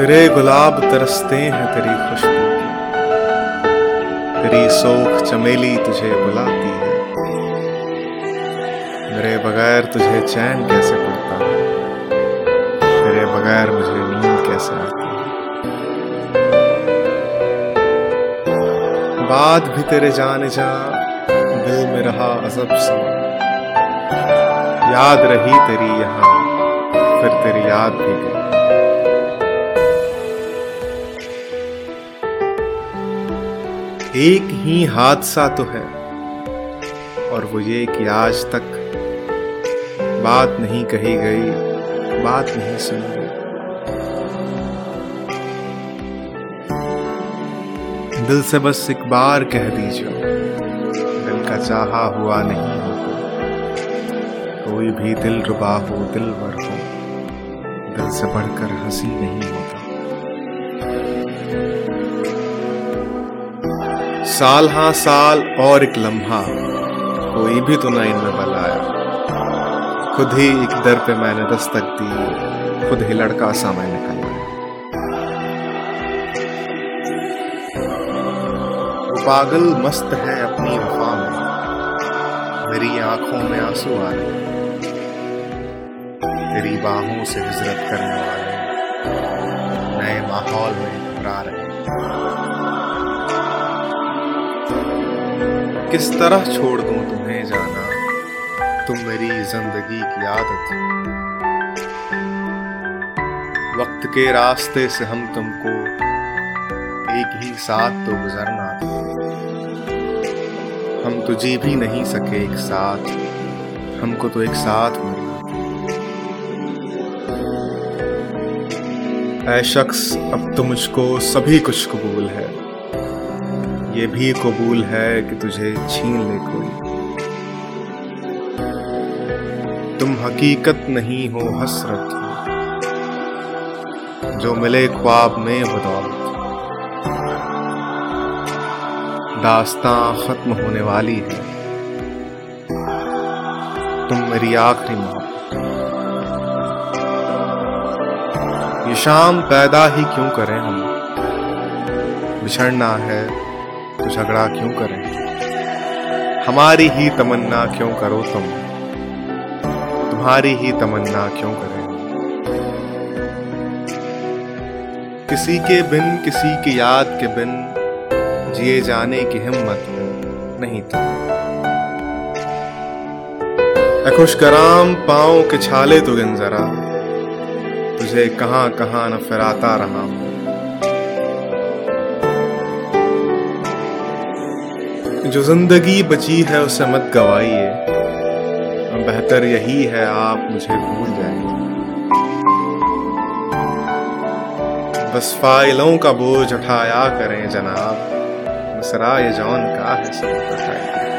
तेरे गुलाब तरसते हैं तेरी खुशबू। तेरी सोख चमेली तुझे बुलाती है। मेरे बगैर तुझे चैन कैसे पड़ता है? तेरे बगैर मुझे नींद कैसे आती है? बाद भी तेरे जाने जा, दिल में रहा अजब सा। याद रही तेरी यहाँ, फिर तेरी याद भी गई। एक ही हादसा तो है। और वो ये कि आज तक बात नहीं कही गई, बात नहीं सुनी गई। दिल से बस एक बार कह दीजिए, दिल का चाहा हुआ नहीं होता कोई भी दिल रुबा हो, दिल वर हो, दिल से बढ़कर हँसी नहीं होता। साल हाँ साल और एक लम्हा। कोई भी तो ना इनमें बल आया खुद ही एक दर पे मैंने दस्तक दी। खुद ही लड़का सा मैं निकल पागल मस्त है अपनी वफा में। मेरी आँखों में आँसू आ रहे तेरी बाहों से हिजरत करने वाले नए माहौल में घबरा रहे किस तरह छोड़ दूँ तुम्हें जाना? तुम मेरी ज़िंदगी की आदत वक्त के रास्ते से हम तुमको एक ही साथ तो गुजरना था हम तो जी भी नहीं सके एक साथ। हमको तो एक साथ मरना ऐ शख्स, अब तो मुझको सभी कुछ कबूल है। ये भी कबूल है कि तुझे छीन ले कोई। तुम हकीकत नहीं हो, हसरत जो मिले ख्वाब में, बदौलत दास्तां खत्म होने वाली है। तुम मेरी आखिरी मोहब्बत ये शाम पैदा ही क्यों करें हम? बिछड़ना है तो झगड़ा क्यों करें? हमारी ही तमन्ना क्यों करो तुम? तुम्हारी ही तमन्ना क्यों करें? किसी के बिन, किसी की याद के बिन जिए जाने की हिम्मत नहीं थी। खुशगराम पाओ के छाले तो गिन जरा। तुझे कहाँ कहाँ न फिराता रहा हूँ। जो ज़िंदगी बची है उसे मत गवाइए। बेहतर यही है, आप मुझे भूल जाइए बस फाइलों का बोझ उठाया करें जनाब। मसरा ये जौन का है, सब बताइए